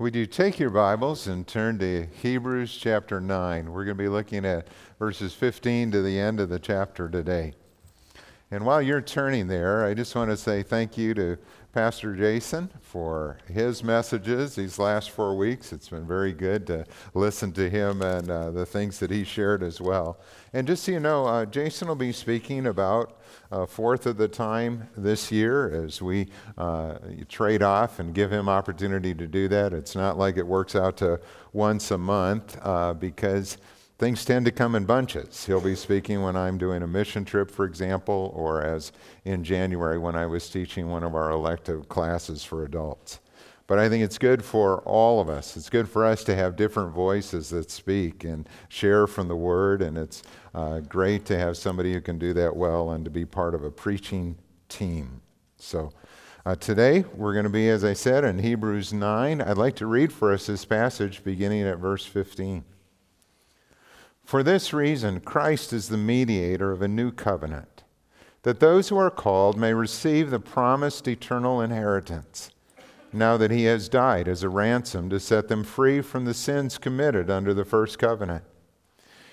Would you take your Bibles and turn to Hebrews chapter 9? We're going to be looking at verses 15 to the end of the chapter today. And while you're turning there, I just want to say thank you to Pastor Jason for his messages these last four weeks. It's been very good to listen to him and uh, the things that he shared as well. And just so you know, uh, Jason will be speaking about a fourth of the time this year as we uh, trade off and give him opportunity to do that. It's not like it works out to once a month uh, because things tend to come in bunches. He'll be speaking when I'm doing a mission trip, for example, or as in January when I was teaching one of our elective classes for adults. But I think it's good for all of us. It's good for us to have different voices that speak and share from the Word, and it's uh, great to have somebody who can do that well and to be part of a preaching team. So, uh, today we're going to be, as I said, in Hebrews 9. I'd like to read for us this passage beginning at verse 15. For this reason, Christ is the mediator of a new covenant, that those who are called may receive the promised eternal inheritance, now that he has died as a ransom to set them free from the sins committed under the first covenant.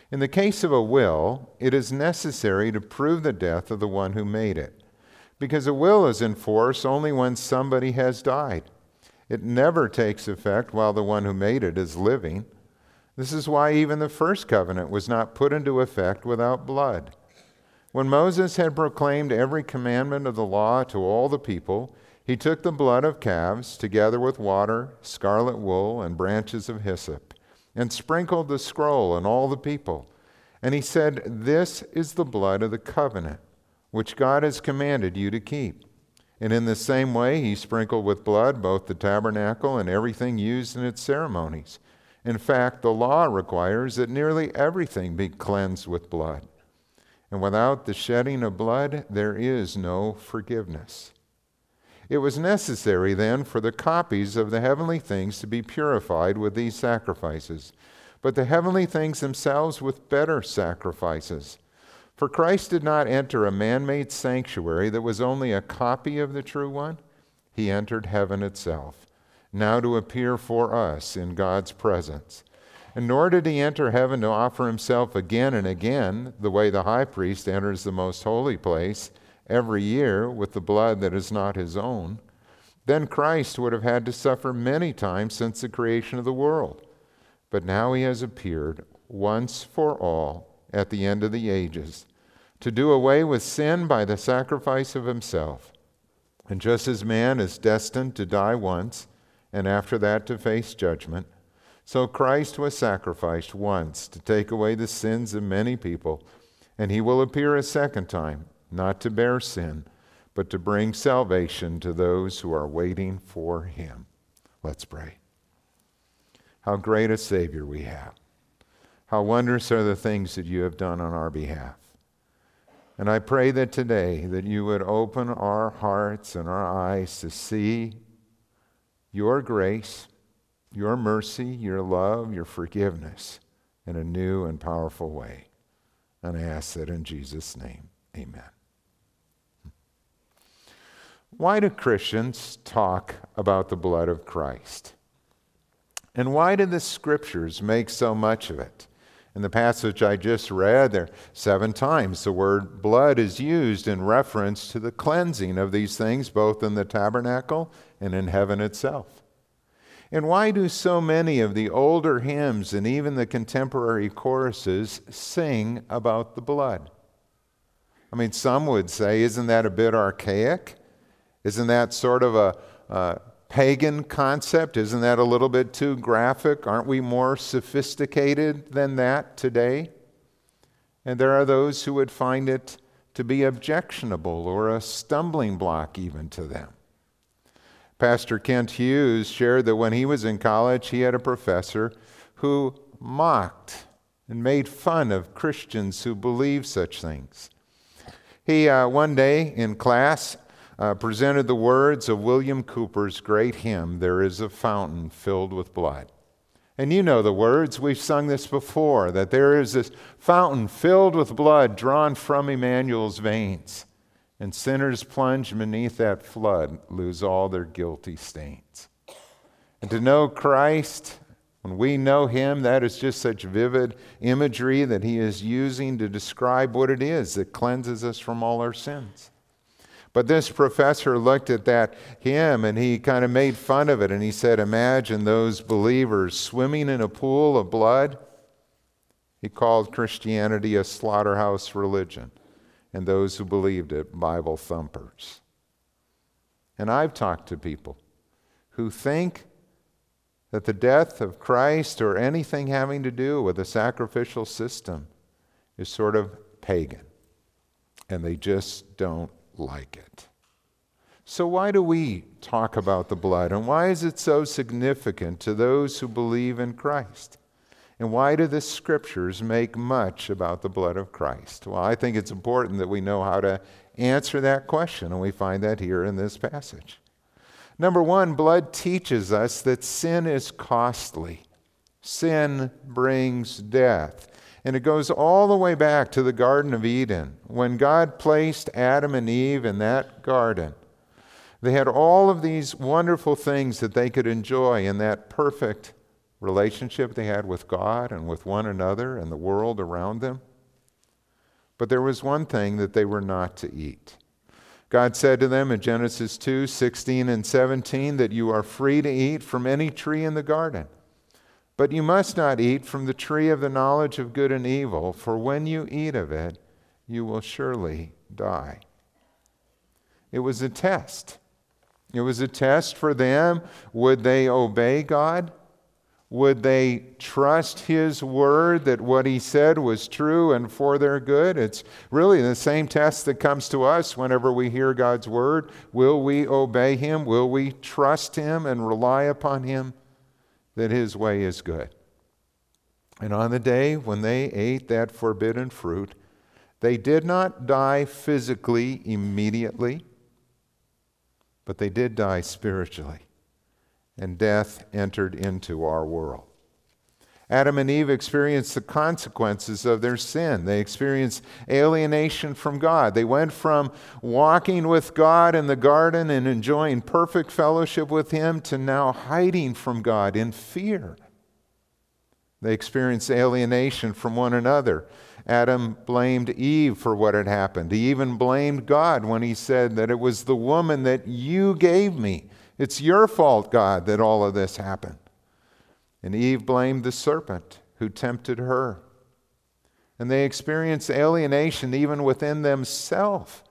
In the case of a will, it is necessary to prove the death of the one who made it, because a will is in force only when somebody has died. It never takes effect while the one who made it is living. This is why even the first covenant was not put into effect without blood. When Moses had proclaimed every commandment of the law to all the people, he took the blood of calves, together with water, scarlet wool, and branches of hyssop, and sprinkled the scroll on all the people. And he said, This is the blood of the covenant, which God has commanded you to keep. And in the same way, he sprinkled with blood both the tabernacle and everything used in its ceremonies. In fact, the law requires that nearly everything be cleansed with blood. And without the shedding of blood, there is no forgiveness. It was necessary then for the copies of the heavenly things to be purified with these sacrifices, but the heavenly things themselves with better sacrifices. For Christ did not enter a man made sanctuary that was only a copy of the true one, he entered heaven itself now to appear for us in God's presence. And nor did he enter heaven to offer himself again and again, the way the high priest enters the most holy place every year with the blood that is not his own. Then Christ would have had to suffer many times since the creation of the world. But now he has appeared once for all at the end of the ages to do away with sin by the sacrifice of himself. And just as man is destined to die once, and after that to face judgment. So Christ was sacrificed once to take away the sins of many people, and he will appear a second time, not to bear sin, but to bring salvation to those who are waiting for him. Let's pray. How great a Savior we have. How wondrous are the things that you have done on our behalf. And I pray that today that you would open our hearts and our eyes to see your grace, your mercy, your love, your forgiveness in a new and powerful way. And I ask that in Jesus' name. Amen. Why do Christians talk about the blood of Christ? And why do the scriptures make so much of it? In the passage I just read, there seven times the word blood is used in reference to the cleansing of these things, both in the tabernacle and in heaven itself. And why do so many of the older hymns and even the contemporary choruses sing about the blood? I mean, some would say, isn't that a bit archaic? Isn't that sort of a, a pagan concept? Isn't that a little bit too graphic? Aren't we more sophisticated than that today? And there are those who would find it to be objectionable or a stumbling block even to them. Pastor Kent Hughes shared that when he was in college, he had a professor who mocked and made fun of Christians who believed such things. He, uh, one day in class, uh, presented the words of William Cowper's great hymn, There is a Fountain Filled with Blood. And you know the words, we've sung this before, that there is this fountain filled with blood drawn from Emmanuel's veins, and sinners plunged beneath that flood lose all their guilty stains. And to know Christ, when we know Him, that is just such vivid imagery that He is using to describe what it is that cleanses us from all our sins. But this professor looked at that hymn and he kind of made fun of it and he said, Imagine those believers swimming in a pool of blood. He called Christianity a slaughterhouse religion and those who believed it Bible thumpers. And I've talked to people who think that the death of Christ or anything having to do with a sacrificial system is sort of pagan. And they just don't like it. So, why do we talk about the blood? And why is it so significant to those who believe in Christ? And why do the scriptures make much about the blood of Christ? Well, I think it's important that we know how to answer that question, and we find that here in this passage. Number one, blood teaches us that sin is costly. Sin brings death. And it goes all the way back to the Garden of Eden. When God placed Adam and Eve in that garden, they had all of these wonderful things that they could enjoy in that perfect relationship they had with God and with one another and the world around them. But there was one thing that they were not to eat. God said to them in Genesis 2 16 and 17 that you are free to eat from any tree in the garden. But you must not eat from the tree of the knowledge of good and evil, for when you eat of it, you will surely die. It was a test. It was a test for them. Would they obey God? Would they trust His word that what He said was true and for their good? It's really the same test that comes to us whenever we hear God's word. Will we obey Him? Will we trust Him and rely upon Him that His way is good? And on the day when they ate that forbidden fruit, they did not die physically immediately, but they did die spiritually and death entered into our world. Adam and Eve experienced the consequences of their sin. They experienced alienation from God. They went from walking with God in the garden and enjoying perfect fellowship with Him to now hiding from God in fear. They experienced alienation from one another. Adam blamed Eve for what had happened. He even blamed God when he said that it was the woman that you gave me it's your fault, God, that all of this happened. And Eve blamed the serpent who tempted her. And they experienced alienation even within themselves.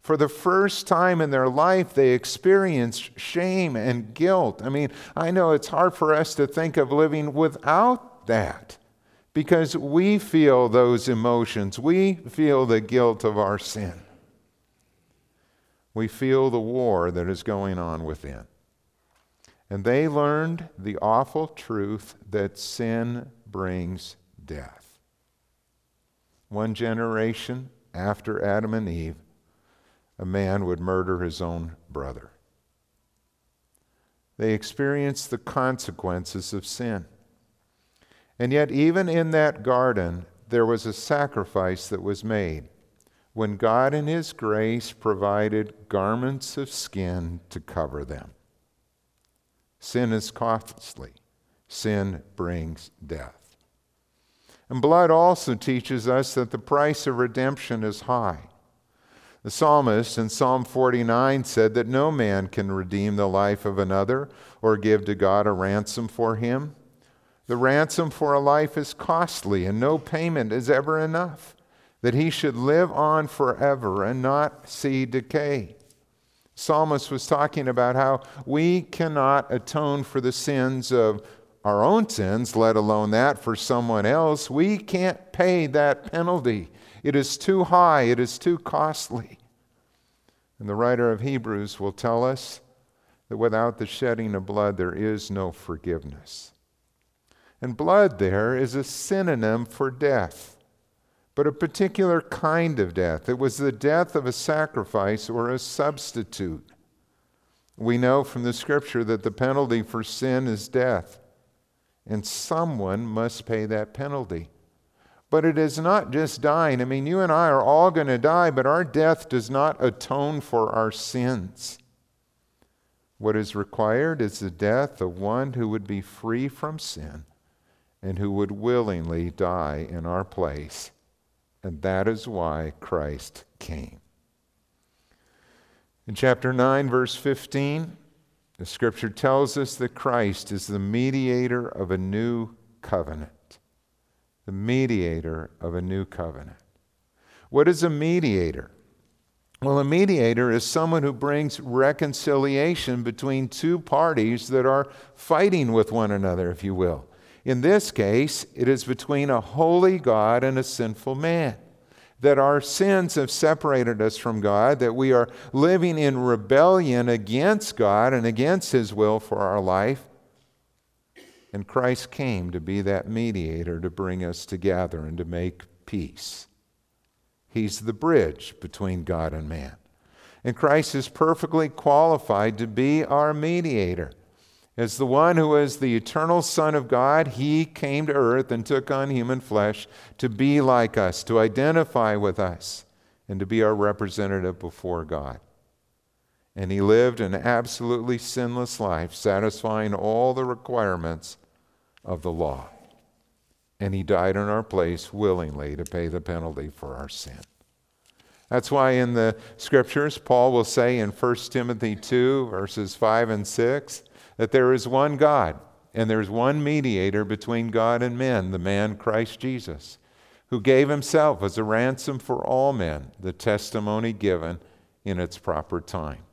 For the first time in their life, they experienced shame and guilt. I mean, I know it's hard for us to think of living without that because we feel those emotions. We feel the guilt of our sin. We feel the war that is going on within. And they learned the awful truth that sin brings death. One generation after Adam and Eve, a man would murder his own brother. They experienced the consequences of sin. And yet, even in that garden, there was a sacrifice that was made when God, in His grace, provided garments of skin to cover them. Sin is costly, sin brings death. And blood also teaches us that the price of redemption is high. The psalmist in Psalm 49 said that no man can redeem the life of another or give to God a ransom for him. The ransom for a life is costly, and no payment is ever enough, that he should live on forever and not see decay. Psalmist was talking about how we cannot atone for the sins of our own sins, let alone that for someone else. We can't pay that penalty. It is too high, it is too costly. And the writer of Hebrews will tell us that without the shedding of blood, there is no forgiveness. And blood there is a synonym for death but a particular kind of death. It was the death of a sacrifice or a substitute. We know from the scripture that the penalty for sin is death, and someone must pay that penalty. But it is not just dying. I mean, you and I are all going to die, but our death does not atone for our sins. What is required is the death of one who would be free from sin and who would willingly die in our place. And that is why Christ came. In chapter 9, verse 15, the scripture tells us that Christ is the mediator of a new covenant. The mediator of a new covenant. What is a mediator? Well, a mediator is someone who brings reconciliation between two parties that are fighting with one another, if you will. In this case, it is between a holy God and a sinful man. That our sins have separated us from God, that we are living in rebellion against God and against His will for our life. And Christ came to be that mediator to bring us together and to make peace. He's the bridge between God and man. And Christ is perfectly qualified to be our mediator. As the one who is the eternal Son of God, he came to earth and took on human flesh to be like us, to identify with us, and to be our representative before God. And he lived an absolutely sinless life, satisfying all the requirements of the law and he died in our place willingly to pay the penalty for our sin. That's why in the scriptures, Paul will say in 1 Timothy 2, verses 5 and 6, that there is one God and there's one mediator between God and men, the man Christ Jesus, who gave himself as a ransom for all men, the testimony given in its proper time.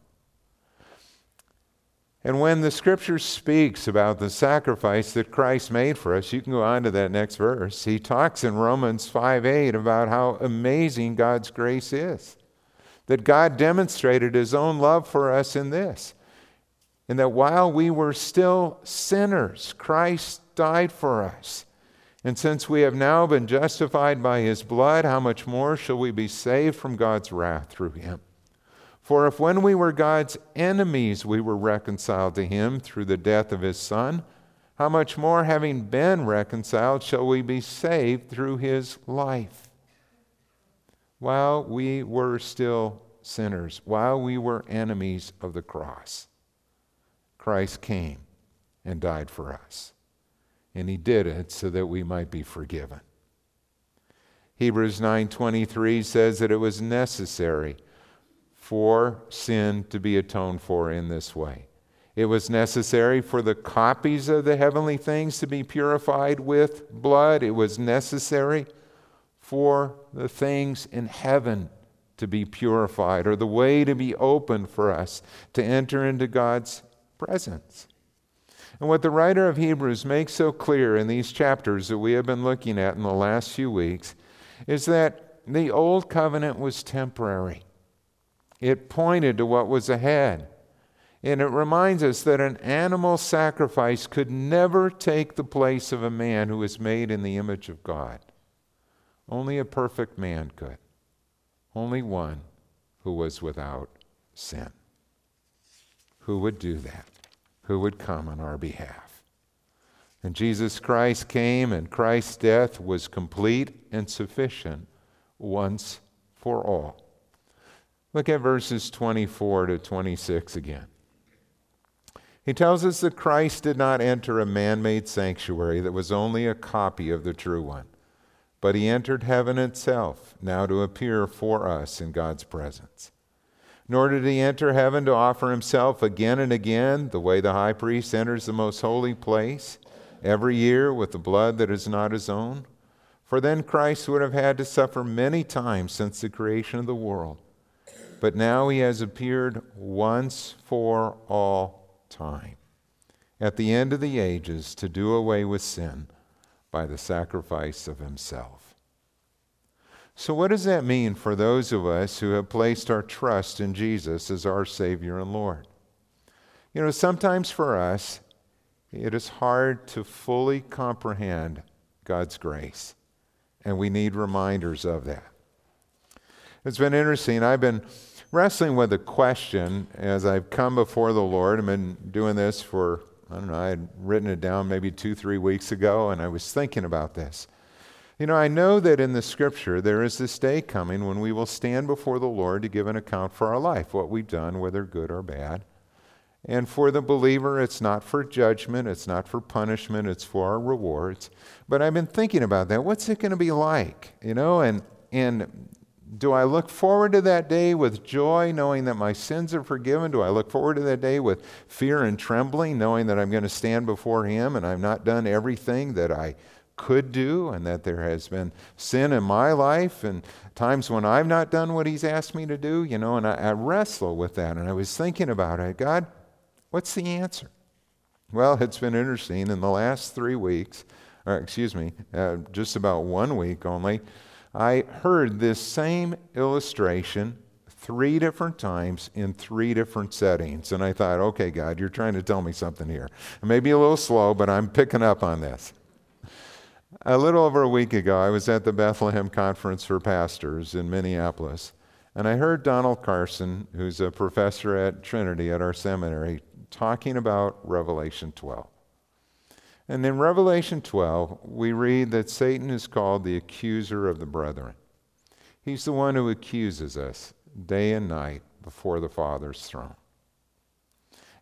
And when the scripture speaks about the sacrifice that Christ made for us, you can go on to that next verse. He talks in Romans 5 8 about how amazing God's grace is. That God demonstrated his own love for us in this. And that while we were still sinners, Christ died for us. And since we have now been justified by his blood, how much more shall we be saved from God's wrath through him? For if when we were God's enemies we were reconciled to him through the death of his Son, how much more, having been reconciled, shall we be saved through his life? While we were still sinners, while we were enemies of the cross, Christ came and died for us. And he did it so that we might be forgiven. Hebrews 9:23 says that it was necessary for sin to be atoned for in this way. It was necessary for the copies of the heavenly things to be purified with blood. It was necessary for the things in heaven to be purified, or the way to be opened for us to enter into God's presence. And what the writer of Hebrews makes so clear in these chapters that we have been looking at in the last few weeks is that the old covenant was temporary. It pointed to what was ahead. And it reminds us that an animal sacrifice could never take the place of a man who was made in the image of God. Only a perfect man could. Only one who was without sin. Who would do that? Who would come on our behalf? And Jesus Christ came, and Christ's death was complete and sufficient once for all. Look at verses 24 to 26 again. He tells us that Christ did not enter a man made sanctuary that was only a copy of the true one, but he entered heaven itself, now to appear for us in God's presence. Nor did he enter heaven to offer himself again and again, the way the high priest enters the most holy place, every year with the blood that is not his own. For then Christ would have had to suffer many times since the creation of the world but now he has appeared once for all time at the end of the ages to do away with sin by the sacrifice of himself. So, what does that mean for those of us who have placed our trust in Jesus as our Savior and Lord? You know, sometimes for us, it is hard to fully comprehend God's grace, and we need reminders of that. It's been interesting. I've been wrestling with a question as I've come before the Lord. I've been doing this for, I don't know, I had written it down maybe two, three weeks ago, and I was thinking about this. You know, I know that in the scripture there is this day coming when we will stand before the Lord to give an account for our life, what we've done, whether good or bad. And for the believer, it's not for judgment, it's not for punishment, it's for our rewards. But I've been thinking about that. What's it going to be like? You know, and and do I look forward to that day with joy, knowing that my sins are forgiven? Do I look forward to that day with fear and trembling, knowing that I'm going to stand before Him and I've not done everything that I could do, and that there has been sin in my life and times when I've not done what He's asked me to do? You know, and I, I wrestle with that. And I was thinking about it God, what's the answer? Well, it's been interesting. In the last three weeks, or excuse me, uh, just about one week only, I heard this same illustration three different times in three different settings. And I thought, okay, God, you're trying to tell me something here. Maybe a little slow, but I'm picking up on this. A little over a week ago, I was at the Bethlehem Conference for Pastors in Minneapolis, and I heard Donald Carson, who's a professor at Trinity at our seminary, talking about Revelation 12. And in Revelation 12, we read that Satan is called the accuser of the brethren. He's the one who accuses us day and night before the Father's throne.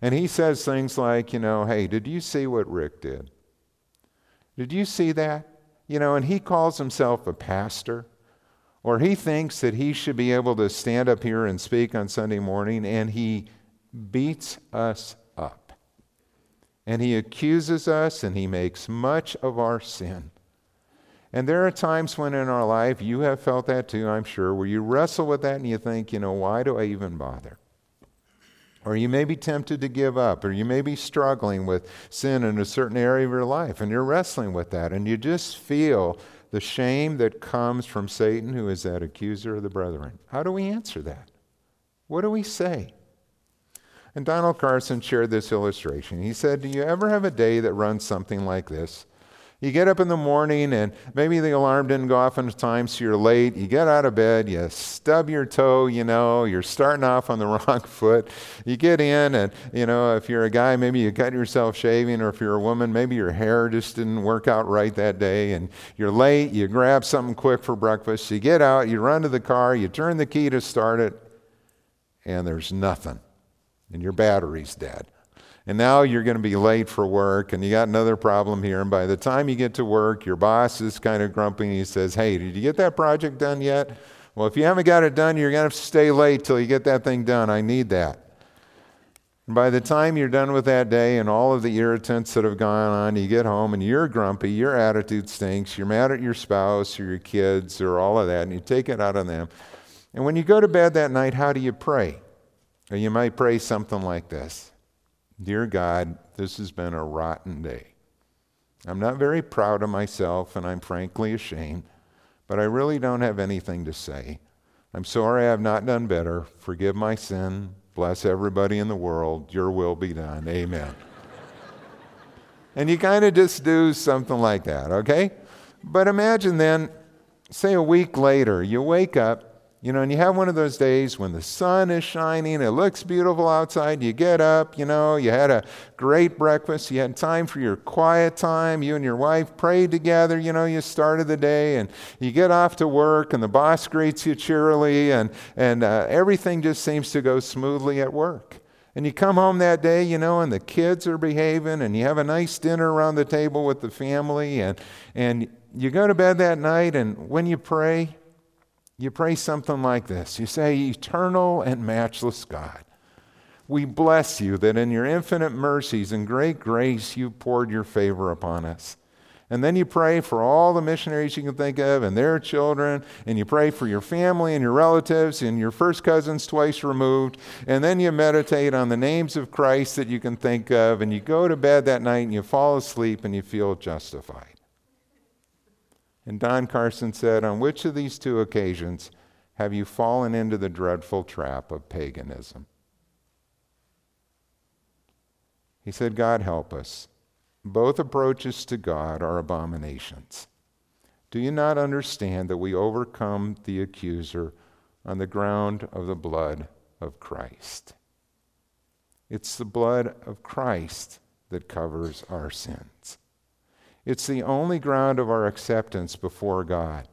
And he says things like, you know, hey, did you see what Rick did? Did you see that? You know, and he calls himself a pastor, or he thinks that he should be able to stand up here and speak on Sunday morning, and he beats us up. and he accuses us and he makes much of our sin. And there are times when in our life, you have felt that too, I'm sure, where you wrestle with that and you think, you know, why do I even bother? Or you may be tempted to give up, or you may be struggling with sin in a certain area of your life, and you're wrestling with that, and you just feel the shame that comes from Satan, who is that accuser of the brethren. How do we answer that? What do we say? And Donald Carson shared this illustration. He said, Do you ever have a day that runs something like this? You get up in the morning and maybe the alarm didn't go off in time, so you're late. You get out of bed, you stub your toe, you know, you're starting off on the wrong foot. You get in, and, you know, if you're a guy, maybe you cut yourself shaving, or if you're a woman, maybe your hair just didn't work out right that day, and you're late. You grab something quick for breakfast. You get out, you run to the car, you turn the key to start it, and there's nothing and your battery's dead. And now you're going to be late for work, and you got another problem here. And by the time you get to work, your boss is kind of grumpy. And he says, Hey, did you get that project done yet? Well, if you haven't got it done, you're going to have to stay late till you get that thing done. I need that. And by the time you're done with that day and all of the irritants that have gone on, you get home and you're grumpy, your attitude stinks, you're mad at your spouse or your kids or all of that, and you take it out on them. And when you go to bed that night, how do you pray? Or you might pray something like this Dear God, this has been a rotten day. I'm not very proud of myself, and I'm frankly ashamed, but I really don't have anything to say. I'm sorry I have not done better. Forgive my sin. Bless everybody in the world. Your will be done. Amen. and you kind of just do something like that, okay? But imagine then, say a week later, you wake up you know, and you have one of those days when the sun is shining, it looks beautiful outside, you get up, you know, you had a great breakfast, you had time for your quiet time, you and your wife prayed together, you know, you started the day, and you get off to work, and the boss greets you cheerily, and, and uh, everything just seems to go smoothly at work. And you come home that day, you know, and the kids are behaving, and you have a nice dinner around the table with the family, and, and you go to bed that night, and when you pray, you pray something like this You say, Eternal and matchless God, we bless you that in your infinite mercies and great grace you poured your favor upon us. And then you pray for all the missionaries you can think of and their children, and you pray for your family and your relatives and your first cousins twice removed. And then you meditate on the names of Christ that you can think of, and you go to bed that night and you fall asleep and you feel justified. And Don Carson said, On which of these two occasions have you fallen into the dreadful trap of paganism? He said, God help us. Both approaches to God are abominations. Do you not understand that we overcome the accuser on the ground of the blood of Christ? It's the blood of Christ that covers our sins. It's the only ground of our acceptance before God.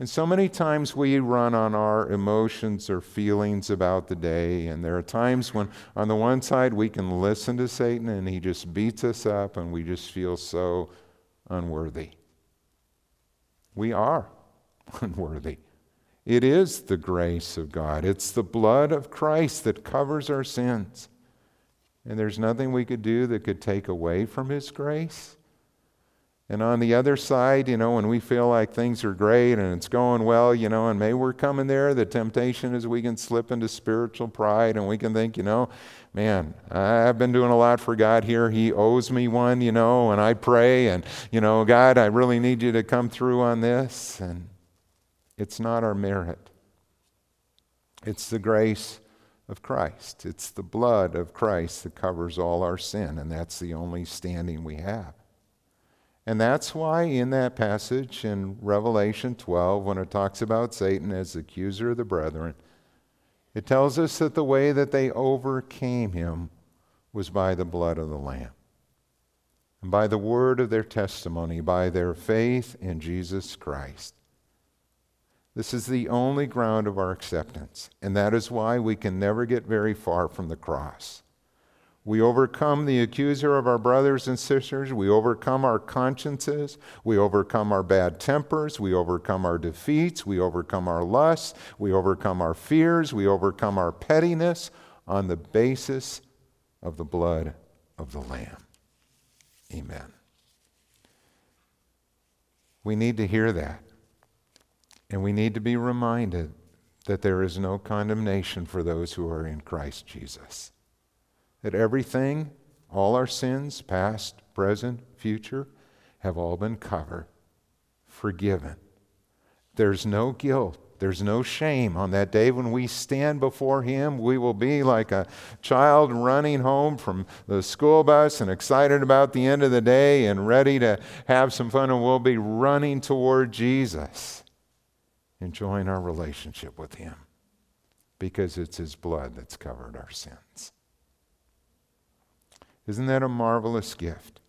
And so many times we run on our emotions or feelings about the day. And there are times when, on the one side, we can listen to Satan and he just beats us up and we just feel so unworthy. We are unworthy. It is the grace of God, it's the blood of Christ that covers our sins. And there's nothing we could do that could take away from his grace. And on the other side, you know, when we feel like things are great and it's going well, you know, and maybe we're coming there, the temptation is we can slip into spiritual pride and we can think, you know, man, I've been doing a lot for God here. He owes me one, you know, and I pray and, you know, God, I really need you to come through on this. And it's not our merit, it's the grace of Christ. It's the blood of Christ that covers all our sin, and that's the only standing we have. And that's why, in that passage in Revelation 12, when it talks about Satan as the accuser of the brethren, it tells us that the way that they overcame him was by the blood of the Lamb, and by the word of their testimony, by their faith in Jesus Christ. This is the only ground of our acceptance, and that is why we can never get very far from the cross. We overcome the accuser of our brothers and sisters. We overcome our consciences. We overcome our bad tempers. We overcome our defeats. We overcome our lusts. We overcome our fears. We overcome our pettiness on the basis of the blood of the Lamb. Amen. We need to hear that. And we need to be reminded that there is no condemnation for those who are in Christ Jesus that everything, all our sins, past, present, future, have all been covered, forgiven. There's no guilt. There's no shame. On that day when we stand before Him, we will be like a child running home from the school bus and excited about the end of the day and ready to have some fun, and we'll be running toward Jesus, enjoying our relationship with Him because it's His blood that's covered our sins. Isn't that a marvelous gift?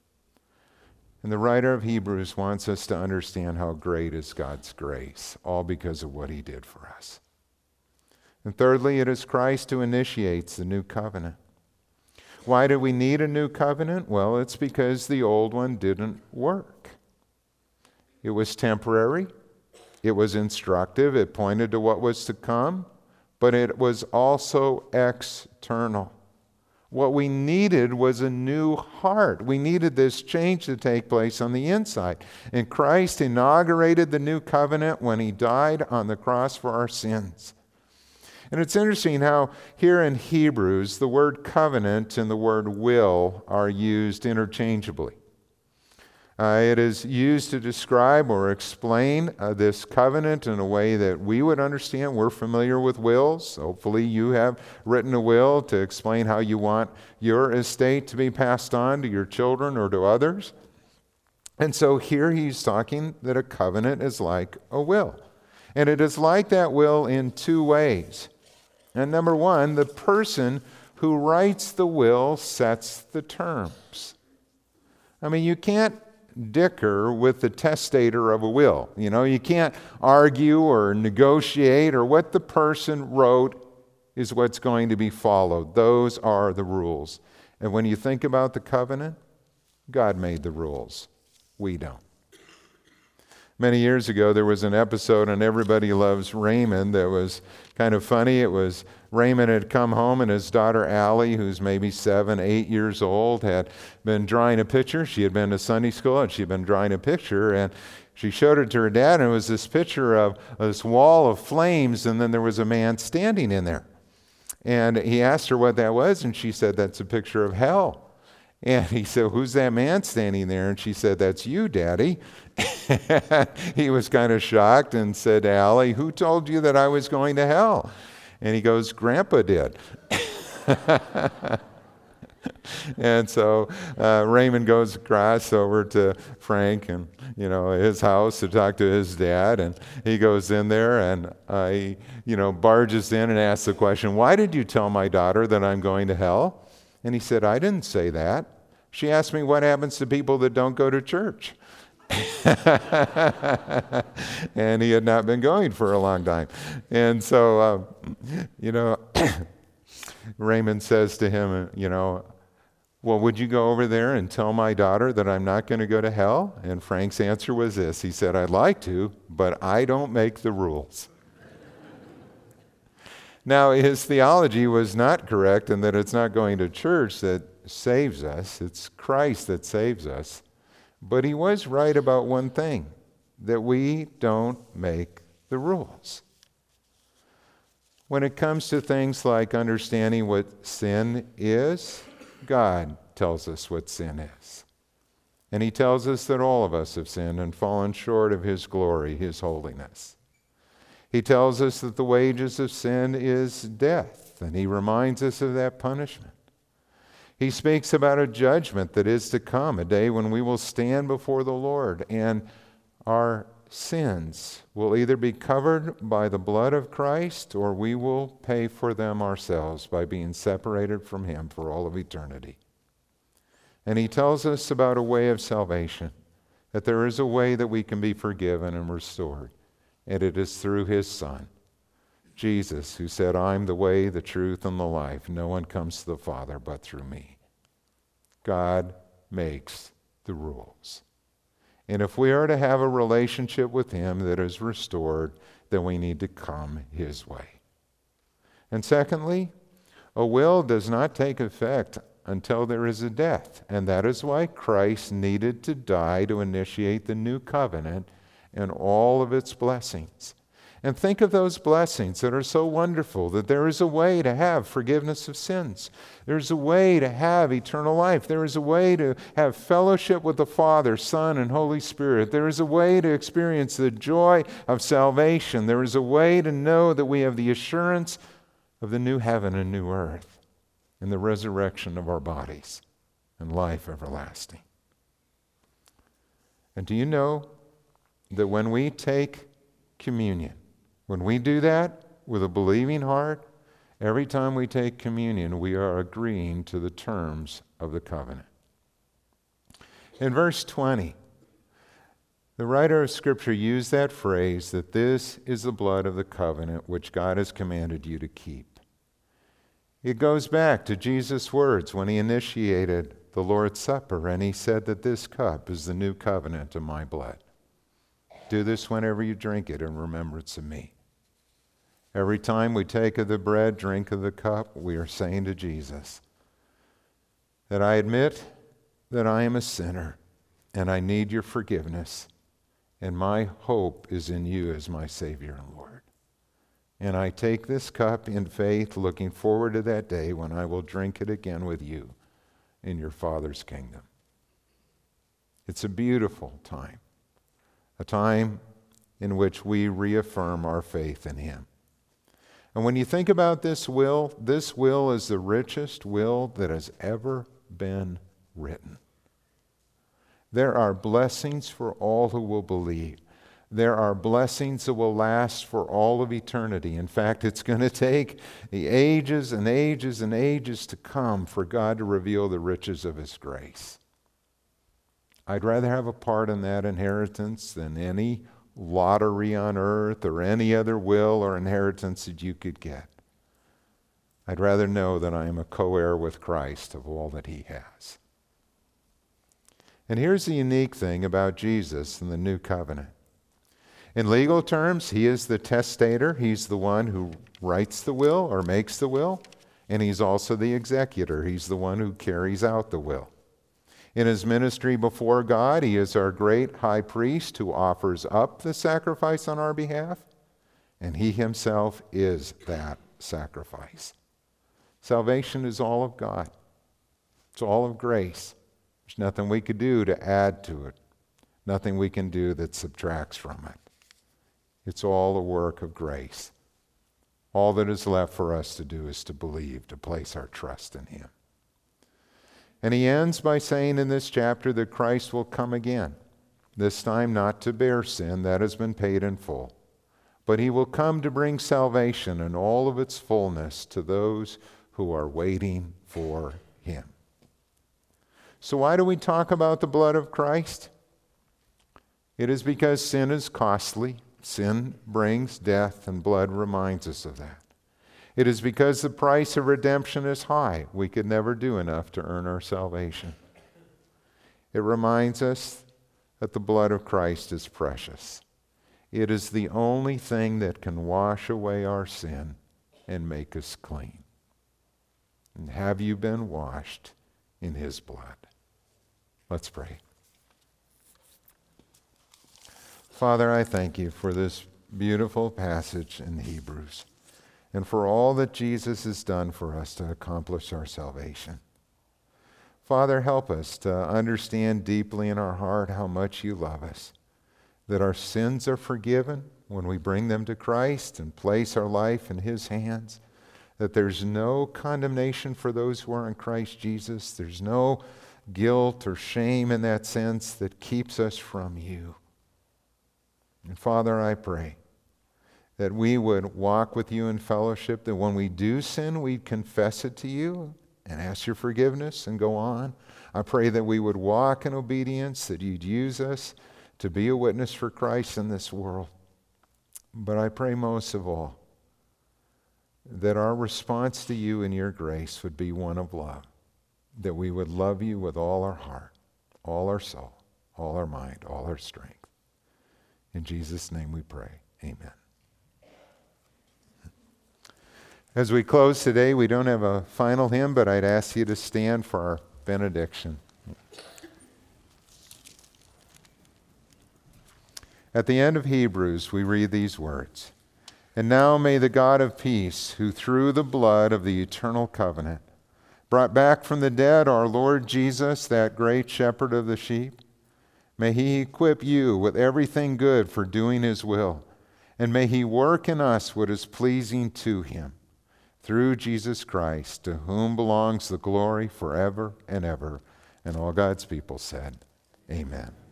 And the writer of Hebrews wants us to understand how great is God's grace, all because of what he did for us. And thirdly, it is Christ who initiates the new covenant. Why do we need a new covenant? Well, it's because the old one didn't work. It was temporary, it was instructive, it pointed to what was to come, but it was also external. What we needed was a new heart. We needed this change to take place on the inside. And Christ inaugurated the new covenant when he died on the cross for our sins. And it's interesting how here in Hebrews, the word covenant and the word will are used interchangeably. Uh, it is used to describe or explain uh, this covenant in a way that we would understand. We're familiar with wills. Hopefully, you have written a will to explain how you want your estate to be passed on to your children or to others. And so here he's talking that a covenant is like a will. And it is like that will in two ways. And number one, the person who writes the will sets the terms. I mean, you can't dicker with the testator of a will. You know, you can't argue or negotiate, or what the person wrote is what's going to be followed. Those are the rules. And when you think about the covenant, God made the rules. We don't. Many years ago, there was an episode on Everybody Loves Raymond that was kind of funny. It was Raymond had come home, and his daughter Allie, who's maybe seven, eight years old, had been drawing a picture. She had been to Sunday school, and she'd been drawing a picture, and she showed it to her dad, and it was this picture of this wall of flames, and then there was a man standing in there. And he asked her what that was, and she said, That's a picture of hell. And he said, Who's that man standing there? And she said, That's you, Daddy. he was kind of shocked and said, Allie, who told you that I was going to hell? And he goes, Grandpa did. and so uh, Raymond goes across over to Frank and you know his house to talk to his dad, and he goes in there and uh, he you know barges in and asks the question, "Why did you tell my daughter that I'm going to hell?" And he said, I didn't say that. She asked me what happens to people that don't go to church. and he had not been going for a long time. And so, uh, you know, Raymond says to him, you know, well, would you go over there and tell my daughter that I'm not going to go to hell? And Frank's answer was this He said, I'd like to, but I don't make the rules. Now, his theology was not correct in that it's not going to church that saves us, it's Christ that saves us. But he was right about one thing that we don't make the rules. When it comes to things like understanding what sin is, God tells us what sin is. And He tells us that all of us have sinned and fallen short of His glory, His holiness. He tells us that the wages of sin is death, and He reminds us of that punishment. He speaks about a judgment that is to come, a day when we will stand before the Lord, and our sins will either be covered by the blood of Christ or we will pay for them ourselves by being separated from Him for all of eternity. And He tells us about a way of salvation, that there is a way that we can be forgiven and restored, and it is through His Son. Jesus, who said, I'm the way, the truth, and the life. No one comes to the Father but through me. God makes the rules. And if we are to have a relationship with Him that is restored, then we need to come His way. And secondly, a will does not take effect until there is a death. And that is why Christ needed to die to initiate the new covenant and all of its blessings. And think of those blessings that are so wonderful that there is a way to have forgiveness of sins. There's a way to have eternal life. There is a way to have fellowship with the Father, Son, and Holy Spirit. There is a way to experience the joy of salvation. There is a way to know that we have the assurance of the new heaven and new earth and the resurrection of our bodies and life everlasting. And do you know that when we take communion, when we do that with a believing heart, every time we take communion, we are agreeing to the terms of the covenant. In verse 20, the writer of Scripture used that phrase that this is the blood of the covenant which God has commanded you to keep. It goes back to Jesus' words when he initiated the Lord's Supper and he said that this cup is the new covenant of my blood. Do this whenever you drink it in remembrance of me. Every time we take of the bread, drink of the cup, we are saying to Jesus that I admit that I am a sinner and I need your forgiveness, and my hope is in you as my Savior and Lord. And I take this cup in faith, looking forward to that day when I will drink it again with you in your Father's kingdom. It's a beautiful time, a time in which we reaffirm our faith in Him. And when you think about this will, this will is the richest will that has ever been written. There are blessings for all who will believe. There are blessings that will last for all of eternity. In fact, it's going to take the ages and ages and ages to come for God to reveal the riches of His grace. I'd rather have a part in that inheritance than any lottery on earth or any other will or inheritance that you could get. I'd rather know that I am a co heir with Christ of all that he has. And here's the unique thing about Jesus and the new covenant. In legal terms, he is the testator, he's the one who writes the will or makes the will, and he's also the executor, he's the one who carries out the will. In his ministry before God, he is our great high priest who offers up the sacrifice on our behalf, and he himself is that sacrifice. Salvation is all of God, it's all of grace. There's nothing we could do to add to it, nothing we can do that subtracts from it. It's all a work of grace. All that is left for us to do is to believe, to place our trust in him. And he ends by saying in this chapter that Christ will come again, this time not to bear sin, that has been paid in full, but he will come to bring salvation in all of its fullness to those who are waiting for him. So, why do we talk about the blood of Christ? It is because sin is costly. Sin brings death, and blood reminds us of that. It is because the price of redemption is high. We could never do enough to earn our salvation. It reminds us that the blood of Christ is precious. It is the only thing that can wash away our sin and make us clean. And have you been washed in his blood? Let's pray. Father, I thank you for this beautiful passage in Hebrews and for all that Jesus has done for us to accomplish our salvation. Father, help us to understand deeply in our heart how much you love us, that our sins are forgiven when we bring them to Christ and place our life in His hands, that there's no condemnation for those who are in Christ Jesus, there's no guilt or shame in that sense that keeps us from you. And Father, I pray that we would walk with you in fellowship, that when we do sin, we'd confess it to you and ask your forgiveness and go on. I pray that we would walk in obedience, that you'd use us to be a witness for Christ in this world. But I pray most of all that our response to you and your grace would be one of love, that we would love you with all our heart, all our soul, all our mind, all our strength. In Jesus' name we pray. Amen. As we close today, we don't have a final hymn, but I'd ask you to stand for our benediction. At the end of Hebrews, we read these words And now may the God of peace, who through the blood of the eternal covenant brought back from the dead our Lord Jesus, that great shepherd of the sheep, May He equip you with everything good for doing His will, and may He work in us what is pleasing to Him. Through Jesus Christ, to whom belongs the glory forever and ever. And all God's people said, Amen.